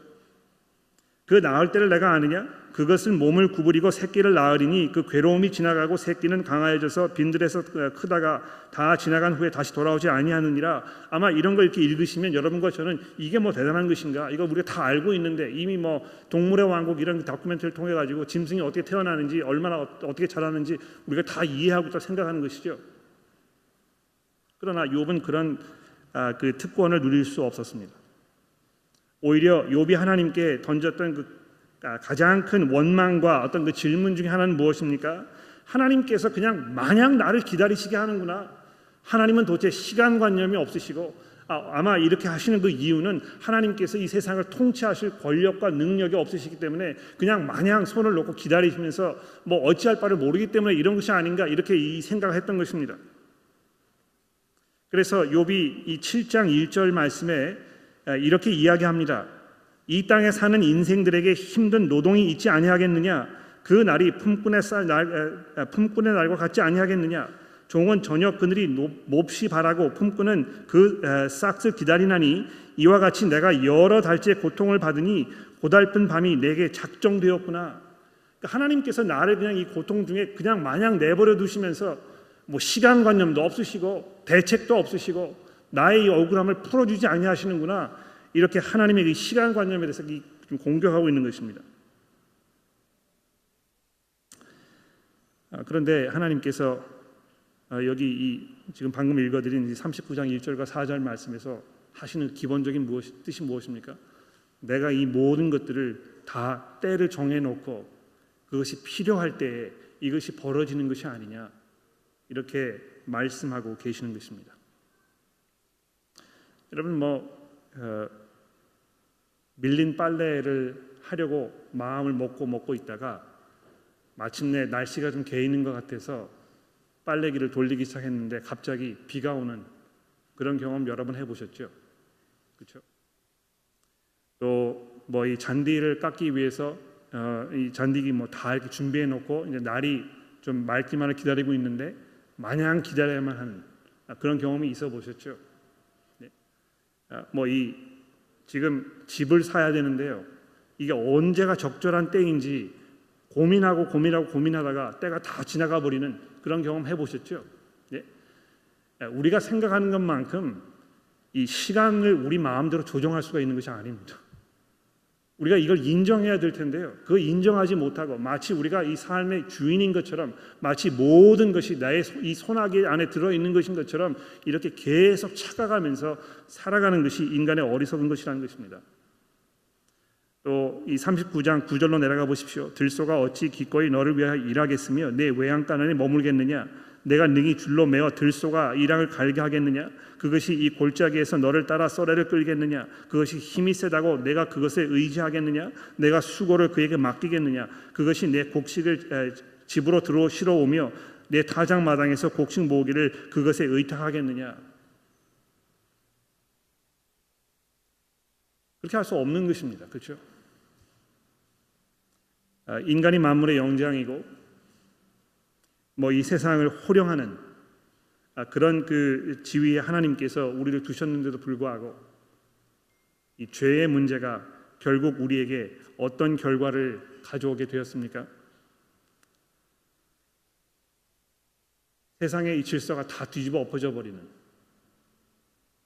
그 낳을 때를 내가 아느냐? 그것은 몸을 구부리고 새끼를 낳으리니 그 괴로움이 지나가고 새끼는 강하여져서 빈들에서 크다가 다 지나간 후에 다시 돌아오지 아니하느니라. 아마 이런 걸 이렇게 읽으시면 여러분과 저는 이게 뭐 대단한 것인가? 이거 우리가 다 알고 있는데 이미 뭐 동물의 왕국 이런 다큐멘터리를 통해 가지고 짐승이 어떻게 태어나는지 얼마나 어떻게 자라는지 우리가 다 이해하고 있다 생각하는 것이죠. 그러나 욥은 그런 아, 그 특권을 누릴 수 없었습니다. 오히려 욥이 하나님께 던졌던 그 아, 가장 큰 원망과 어떤 그 질문 중에 하나는 무엇입니까? 하나님께서 그냥 마냥 나를 기다리시게 하는구나. 하나님은 도대체 시간관념이 없으시고 아, 아마 이렇게 하시는 그 이유는 하나님께서 이 세상을 통치하실 권력과 능력이 없으시기 때문에 그냥 마냥 손을 놓고 기다리시면서 뭐 어찌할 바를 모르기 때문에 이런 것이 아닌가 이렇게 이 생각을 했던 것입니다. 그래서 욥이 이 7장 1절 말씀에 이렇게 이야기합니다. 이 땅에 사는 인생들에게 힘든 노동이 있지 아니하겠느냐? 그 날이 품꾼의 날 품꾼의 날과 같지 아니하겠느냐? 종은 저녁 그늘이 몹시 바라고 품꾼은 그 싹을 기다리나니 이와 같이 내가 여러 달째 고통을 받으니 고달픈 밤이 내게 작정되었구나. 그러니까 하나님께서 나를 그냥 이 고통 중에 그냥 마냥 내버려 두시면서 뭐 시간 관념도 없으시고 대책도 없으시고 나의 이 억울함을 풀어주지 아니하시는구나 이렇게 하나님의 그 시간 관념에 대해서 좀 공격하고 있는 것입니다. 아, 그런데 하나님께서 아, 여기 이 지금 방금 읽어드린 39장 1절과 4절 말씀에서 하시는 기본적인 무엇, 뜻이 무엇입니까? 내가 이 모든 것들을 다 때를 정해놓고 그것이 필요할 때에 이것이 벌어지는 것이 아니냐 이렇게 말씀하고 계시는 것입니다. 여러분 뭐 어, 밀린 빨래를 하려고 마음을 먹고 먹고 있다가 마침내 날씨가 좀 개이는 것 같아서 빨래기를 돌리기 시작했는데 갑자기 비가 오는 그런 경험 여러 번 해보셨죠? 그렇죠? 또 뭐 이 잔디를 깎기 위해서 어, 이 잔디기 뭐 다 이렇게 준비해 놓고 이제 날이 좀 맑기만을 기다리고 있는데 마냥 기다려야만 하는 그런 경험이 있어 보셨죠? 네. 아, 뭐이 지금 집을 사야 되는데요. 이게 언제가 적절한 때인지 고민하고 고민하고 고민하다가 때가 다 지나가 버리는 그런 경험 해보셨죠? 네. 아, 우리가 생각하는 것만큼 이 시간을 우리 마음대로 조정할 수가 있는 것이 아닙니다. 우리가 이걸 인정해야 될 텐데요. 그 인정하지 못하고 마치 우리가 이 삶의 주인인 것처럼 마치 모든 것이 나의 이 손아귀 안에 들어 있는 것인 것처럼 이렇게 계속 착각하면서 살아가는 것이 인간의 어리석은 것이라는 것입니다. 또 이 39장 9절로 내려가 보십시오. 들소가 어찌 기꺼이 너를 위하여 일하겠으며 내 외양간 안에 머물겠느냐 내가 능히 줄로 메어 들소가 이랑을 갈게 하겠느냐? 그것이 이 골짜기에서 너를 따라 썰애를 끌겠느냐? 그것이 힘이 세다고 내가 그것에 의지하겠느냐? 내가 수고를 그에게 맡기겠느냐? 그것이 내 곡식을 집으로 들어 실어 오며 내 타작 마당에서 곡식 모으기를 그것에 의탁하겠느냐? 그렇게 할 수 없는 것입니다. 그렇죠? 아, 인간이 만물의 영장이고 뭐 이 세상을 호령하는 아, 그런 그 지위에 하나님께서 우리를 두셨는데도 불구하고 이 죄의 문제가 결국 우리에게 어떤 결과를 가져오게 되었습니까? 세상의 이 질서가 다 뒤집어 엎어져 버리는.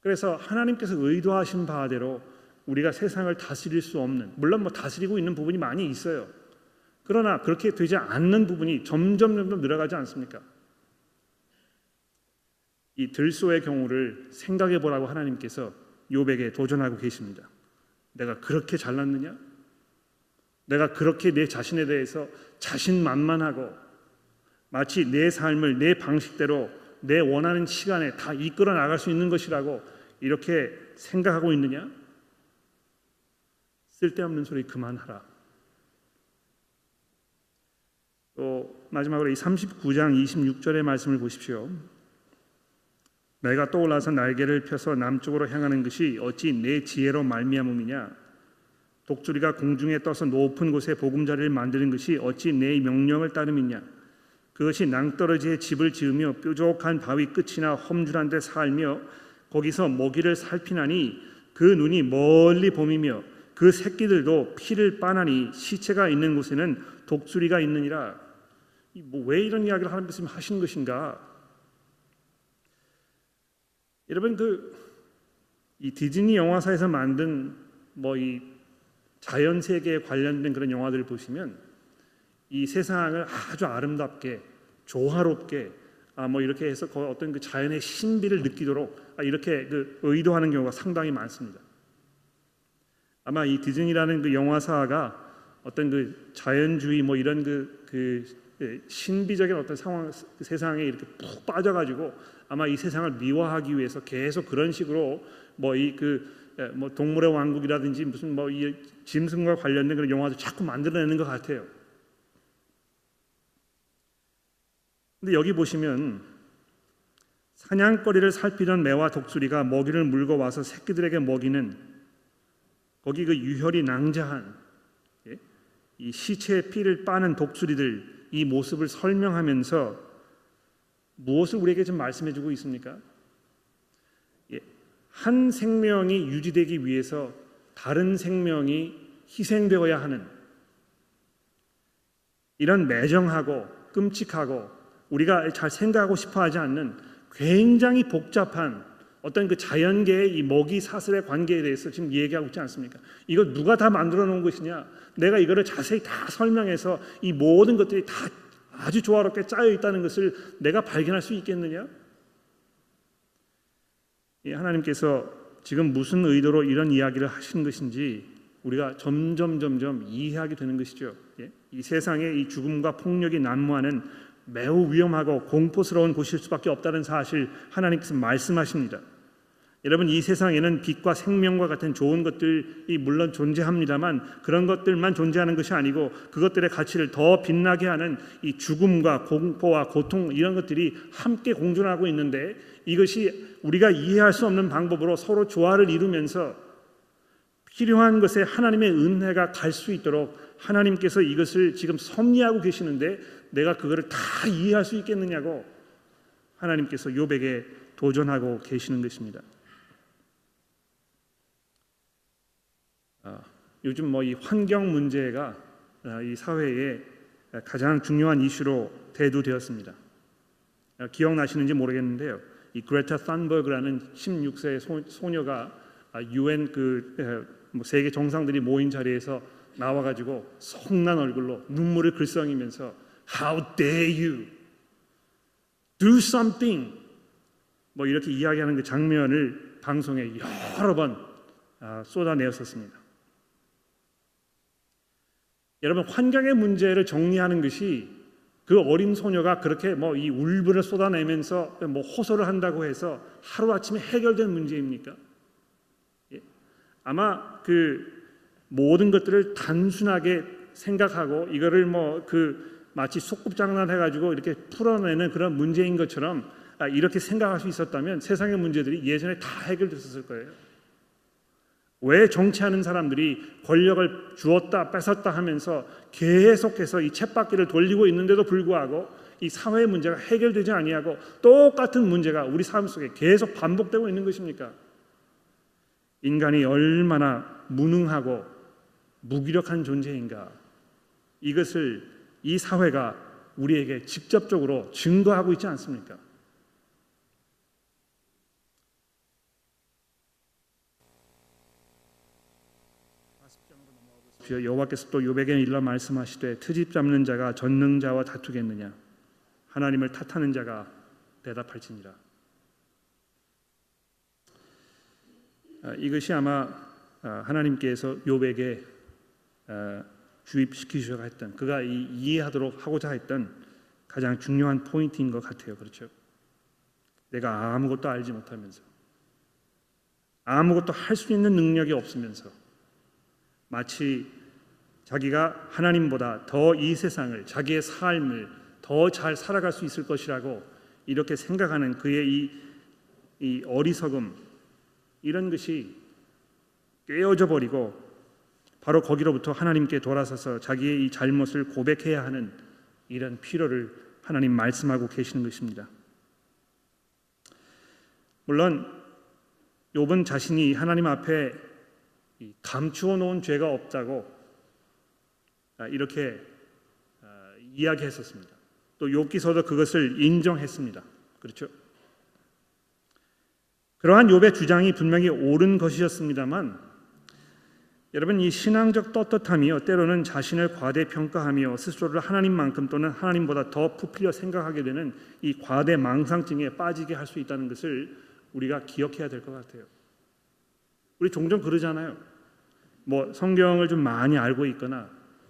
그래서 하나님께서 의도하신 바대로 우리가 세상을 다스릴 수 없는, 물론 뭐 다스리고 있는 부분이 많이 있어요. 그러나 그렇게 되지 않는 부분이 점점 점점 늘어가지 않습니까? 이 들소의 경우를 생각해 보라고 하나님께서 요백에 도전하고 계십니다. 내가 그렇게 잘났느냐? 내가 그렇게 내 자신에 대해서 자신만만하고 마치 내 삶을 내 방식대로 내 원하는 시간에 다 이끌어 나갈 수 있는 것이라고 이렇게 생각하고 있느냐? 쓸데없는 소리 그만하라. 또 마지막으로 이 39장 26절의 말씀을 보십시오. 내가 떠올라서 날개를 펴서 남쪽으로 향하는 것이 어찌 내 지혜로 말미암음이냐? 독수리가 공중에 떠서 높은 곳에 보금자리를 만드는 것이 어찌 내 명령을 따름이냐? 그것이 낭떠러지에 집을 지으며 뾰족한 바위 끝이나 험준한 데 살며 거기서 먹이를 살피나니 그 눈이 멀리 봄이며 그 새끼들도 피를 빠나니 시체가 있는 곳에는 독수리가 있느니라 뭐 왜 이런 이야기를 하나님께서 하시는 것인가 여러분 그 이 디즈니 영화사에서 만든 뭐 이 자연 세계에 관련된 그런 영화들을 보시면 이 세상을 아주 아름답게 조화롭게 아 뭐 이렇게 해서 그 어떤 그 자연의 신비를 느끼도록 아 이렇게 그 의도하는 경우가 상당히 많습니다. 아마 이 디즈니라는 그 영화사가 어떤 그 자연주의 뭐 이런 그, 그 신비적인 어떤 상황 그 세상에 이렇게 푹 빠져가지고 아마 이 세상을 미워하기 위해서 계속 그런 식으로 뭐 이 그 뭐 동물의 왕국이라든지 무슨 뭐 이 짐승과 관련된 그런 영화도 자꾸 만들어내는 것 같아요. 근데 여기 보시면 사냥거리를 살피던 매와 독수리가 먹이를 물고 와서 새끼들에게 먹이는 거기 그 유혈이 낭자한 예? 이 시체의 피를 빠는 독수리들 이 모습을 설명하면서 무엇을 우리에게 좀 말씀해 주고 있습니까? 예, 한 생명이 유지되기 위해서 다른 생명이 희생되어야 하는 이런 매정하고 끔찍하고 우리가 잘 생각하고 싶어 하지 않는 굉장히 복잡한 어떤 그 자연계의 이 먹이 사슬의 관계에 대해서 지금 얘기하고 있지 않습니까? 이거 누가 다 만들어 놓은 것이냐? 내가 이거를 자세히 다 설명해서 이 모든 것들이 다 아주 조화롭게 짜여 있다는 것을 내가 발견할 수 있겠느냐? 예, 하나님께서 지금 무슨 의도로 이런 이야기를 하시는 것인지 우리가 점점 점점 이해하게 되는 것이죠. 예? 이 세상에 이 죽음과 폭력이 난무하는 매우 위험하고 공포스러운 곳일 수밖에 없다는 사실 하나님께서 말씀하십니다. 여러분 이 세상에는 빛과 생명과 같은 좋은 것들이 물론 존재합니다만 그런 것들만 존재하는 것이 아니고 그것들의 가치를 더 빛나게 하는 이 죽음과 공포와 고통 이런 것들이 함께 공존하고 있는데 이것이 우리가 이해할 수 없는 방법으로 서로 조화를 이루면서 필요한 것에 하나님의 은혜가 갈 수 있도록 하나님께서 이것을 지금 섭리하고 계시는데 내가 그거를 다 이해할 수 있겠느냐고 하나님께서 요백에 도전하고 계시는 것입니다. 요즘 뭐 이 환경 문제가 아, 이 사회에 가장 중요한 이슈로 대두되었습니다. 아, 기억나시는지 모르겠는데요. 이 그레타 산버그라는 16세 소, 녀가 유엔 그뭐 세계 정상들이 모인 자리에서 나와가지고 성난 얼굴로 눈물을 글썽이면서 How dare you do something 뭐 이렇게 이야기하는 그 장면을 방송에 여러 번 쏟아내었었습니다. 여러분 환경의 문제를 정리하는 것이 그 어린 소녀가 그렇게 뭐 이 울분을 쏟아내면서 뭐 호소를 한다고 해서 하루 아침에 해결된 문제입니까? 예. 아마 그 모든 것들을 단순하게 생각하고 이거를 뭐 그 마치 속꿉장난 해가지고 이렇게 풀어내는 그런 문제인 것처럼 아, 이렇게 생각할 수 있었다면 세상의 문제들이 예전에 다 해결됐었을 거예요. 왜 정치하는 사람들이 권력을 주었다 뺏었다 하면서 계속해서 이 쳇바퀴를 돌리고 있는데도 불구하고 이 사회의 문제가 해결되지 아니하고 똑같은 문제가 우리 삶 속에 계속 반복되고 있는 것입니까? 인간이 얼마나 무능하고 무기력한 존재인가 이것을 이 사회가 우리에게 직접적으로 증거하고 있지 않습니까? 주여 여호와께서 또 요백에 일러 말씀하시되 트집 잡는 자가 전능자와 다투겠느냐? 하나님을 탓하는 자가 대답할지니라. 아, 이것이 아마 아, 하나님께서 요백에 아, 주입시키셔야 했던 그가 이해하도록 하고자 했던 가장 중요한 포인트인 것 같아요. 그렇죠? 내가 아무것도 알지 못하면서 아무것도 할 수 있는 능력이 없으면서 마치 자기가 하나님보다 더 이 세상을 자기의 삶을 더 잘 살아갈 수 있을 것이라고 이렇게 생각하는 그의 이, 이 어리석음 이런 것이 깨어져 버리고 바로 거기로부터 하나님께 돌아서서 자기의 이 잘못을 고백해야 하는 이런 필요를 하나님 말씀하고 계시는 것입니다. 물론 욥은 자신이 하나님 앞에 감추어 놓은 죄가 없다고 아, 이렇게 아, 이야기했었습니다. 또 욥기서도 그것을 인정했습니다. 그렇죠? 그러한 욥의 주장이 분명히 옳은 것이었습니다만 여러분 이 신앙적 떳떳함이요 때로는 자신을 과대평가하며 스스로를 하나님만큼 또는 하나님보다 더 부풀려 생각하게 되는 이 과대 망상증에 빠지게 할 수 있다는 것을 우리가 기억해야 될 것 같아요. 우리 종종 그러잖아요. 뭐 성경을 좀 많이 알고 있거나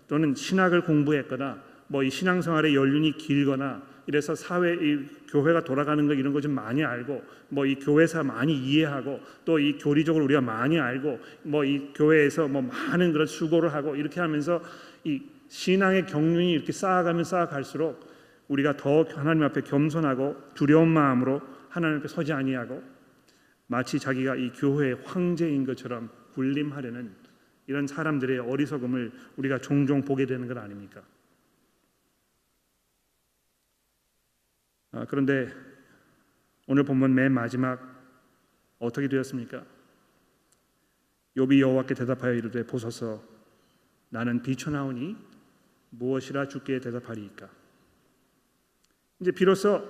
또는 신학을 공부했거나 뭐 이 신앙생활의 연륜이 길거나 이래서 사회 이 교회가 돌아가는 거 이런 거 좀 많이 알고 뭐 이 교회사 많이 이해하고 또 이 교리적으로 우리가 많이 알고 뭐 이 교회에서 뭐 많은 그런 수고를 하고 이렇게 하면서 이 신앙의 경륜이 이렇게 쌓아가면 쌓아갈수록 우리가 더 하나님 앞에 겸손하고 두려운 마음으로 하나님 앞에 서지 아니하고 마치 자기가 이 교회의 황제인 것처럼 군림하려는 이런 사람들의 어리석음을 우리가 종종 보게 되는 것 아닙니까? 아, 그런데 오늘 본문 맨 마지막 어떻게 되었습니까? 욥이 여호와께 대답하여 이르되 보소서 나는 비천하오니 무엇이라 주께 대답하리이까? 이제 비로소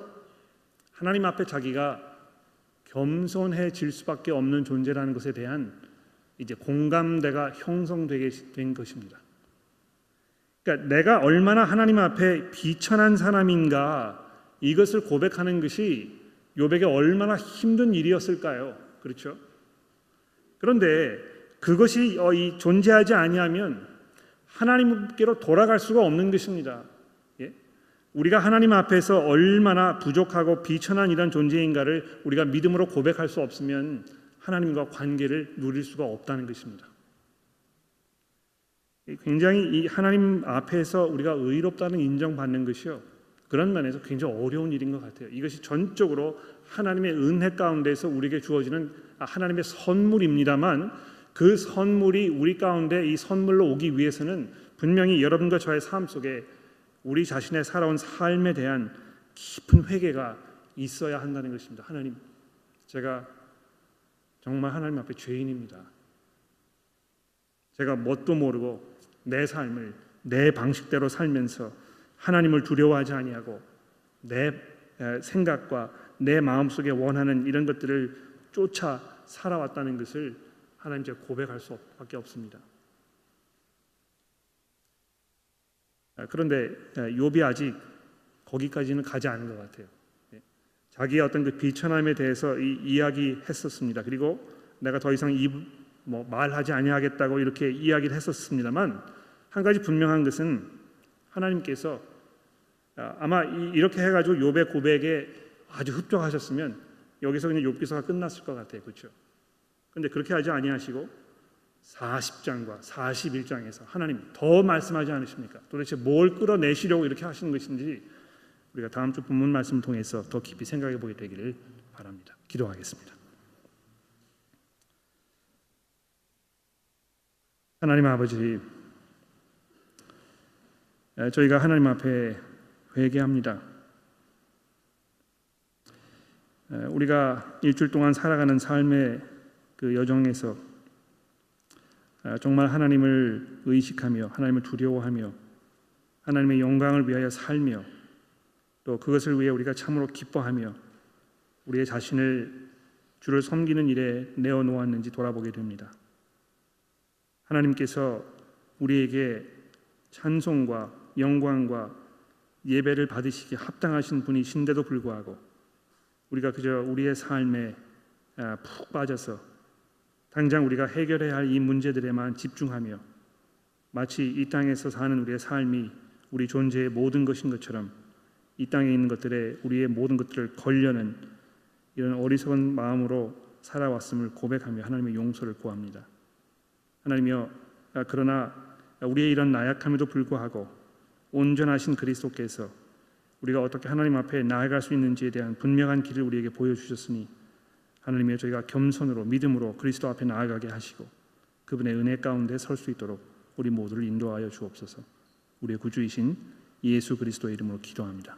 하나님 앞에 자기가 겸손해질 수밖에 없는 존재라는 것에 대한 이제 공감대가 형성되게 된 것입니다. 그러니까 내가 얼마나 하나님 앞에 비천한 사람인가 이것을 고백하는 것이 요백에 얼마나 힘든 일이었을까요? 그렇죠? 그런데 그것이 어, 존재하지 아니하면 하나님께로 돌아갈 수가 없는 것입니다. 예? 우리가 하나님 앞에서 얼마나 부족하고 비천한 이런 존재인가를 우리가 믿음으로 고백할 수 없으면 하나님과 관계를 누릴 수가 없다는 것입니다. 굉장히 이 하나님 앞에서 우리가 의롭다는 인정받는 것이요. 그런 면에서 굉장히 어려운 일인 것 같아요. 이것이 전적으로 하나님의 은혜 가운데서 우리에게 주어지는 하나님의 선물입니다만 그 선물이 우리 가운데 이 선물로 오기 위해서는 분명히 여러분과 저의 삶 속에 우리 자신의 살아온 삶에 대한 깊은 회개가 있어야 한다는 것입니다. 하나님, 제가 정말 하나님 앞에 죄인입니다. 제가 뭣도 모르고 내 삶을 내 방식대로 살면서 하나님을 두려워하지 아니하고 내 생각과 내 마음속에 원하는 이런 것들을 쫓아 살아왔다는 것을 하나님께 고백할 수밖에 없습니다. 그런데 욥이 아직 거기까지는 가지 않은 것 같아요. 예. 자기의 어떤 그 비천함에 대해서 이, 이야기했었습니다. 그리고 내가 더 이상 이 뭐 말하지 아니하겠다고 이렇게 이야기를 했었습니다만 한 가지 분명한 것은 하나님께서 아, 아마 이렇게 해가지고 욥의 고백에 아주 흡족하셨으면 여기서 그냥 욥기서가 끝났을 것 같아요, 그렇죠? 근데 그렇게 하지 아니하시고 40장과 41장에서 하나님 더 말씀하지 않으십니까? 도대체 뭘 끌어내시려고 이렇게 하시는 것인지 우리가 다음 주 본문 말씀 통해서 더 깊이 생각해 보게 되기를 바랍니다. 기도하겠습니다. 하나님 아버지 저희가 하나님 앞에 회개합니다. 우리가 일주일 동안 살아가는 삶의 그 여정에서 정말 하나님을 의식하며 하나님을 두려워하며 하나님의 영광을 위하여 살며 또 그것을 위해 우리가 참으로 기뻐하며 우리의 자신을 주를 섬기는 일에 내어 놓았는지 돌아보게 됩니다. 하나님께서 우리에게 찬송과 영광과 예배를 받으시기 합당하신 분이신데도 불구하고 우리가 그저 우리의 삶에 아, 푹 빠져서 당장 우리가 해결해야 할 이 문제들에만 집중하며 마치 이 땅에서 사는 우리의 삶이 우리 존재의 모든 것인 것처럼 이 땅에 있는 것들에 우리의 모든 것들을 걸려는 이런 어리석은 마음으로 살아왔음을 고백하며 하나님의 용서를 구합니다. 하나님이여 아, 그러나 우리의 이런 나약함에도 불구하고 온전하신 그리스도께서 우리가 어떻게 하나님 앞에 나아갈 수 있는지에 대한 분명한 길을 우리에게 보여주셨으니 하나님이여 저희가 겸손으로 믿음으로 그리스도 앞에 나아가게 하시고 그분의 은혜 가운데 설 수 있도록 우리 모두를 인도하여 주옵소서. 우리의 구주이신 예수 그리스도의 이름으로 기도합니다.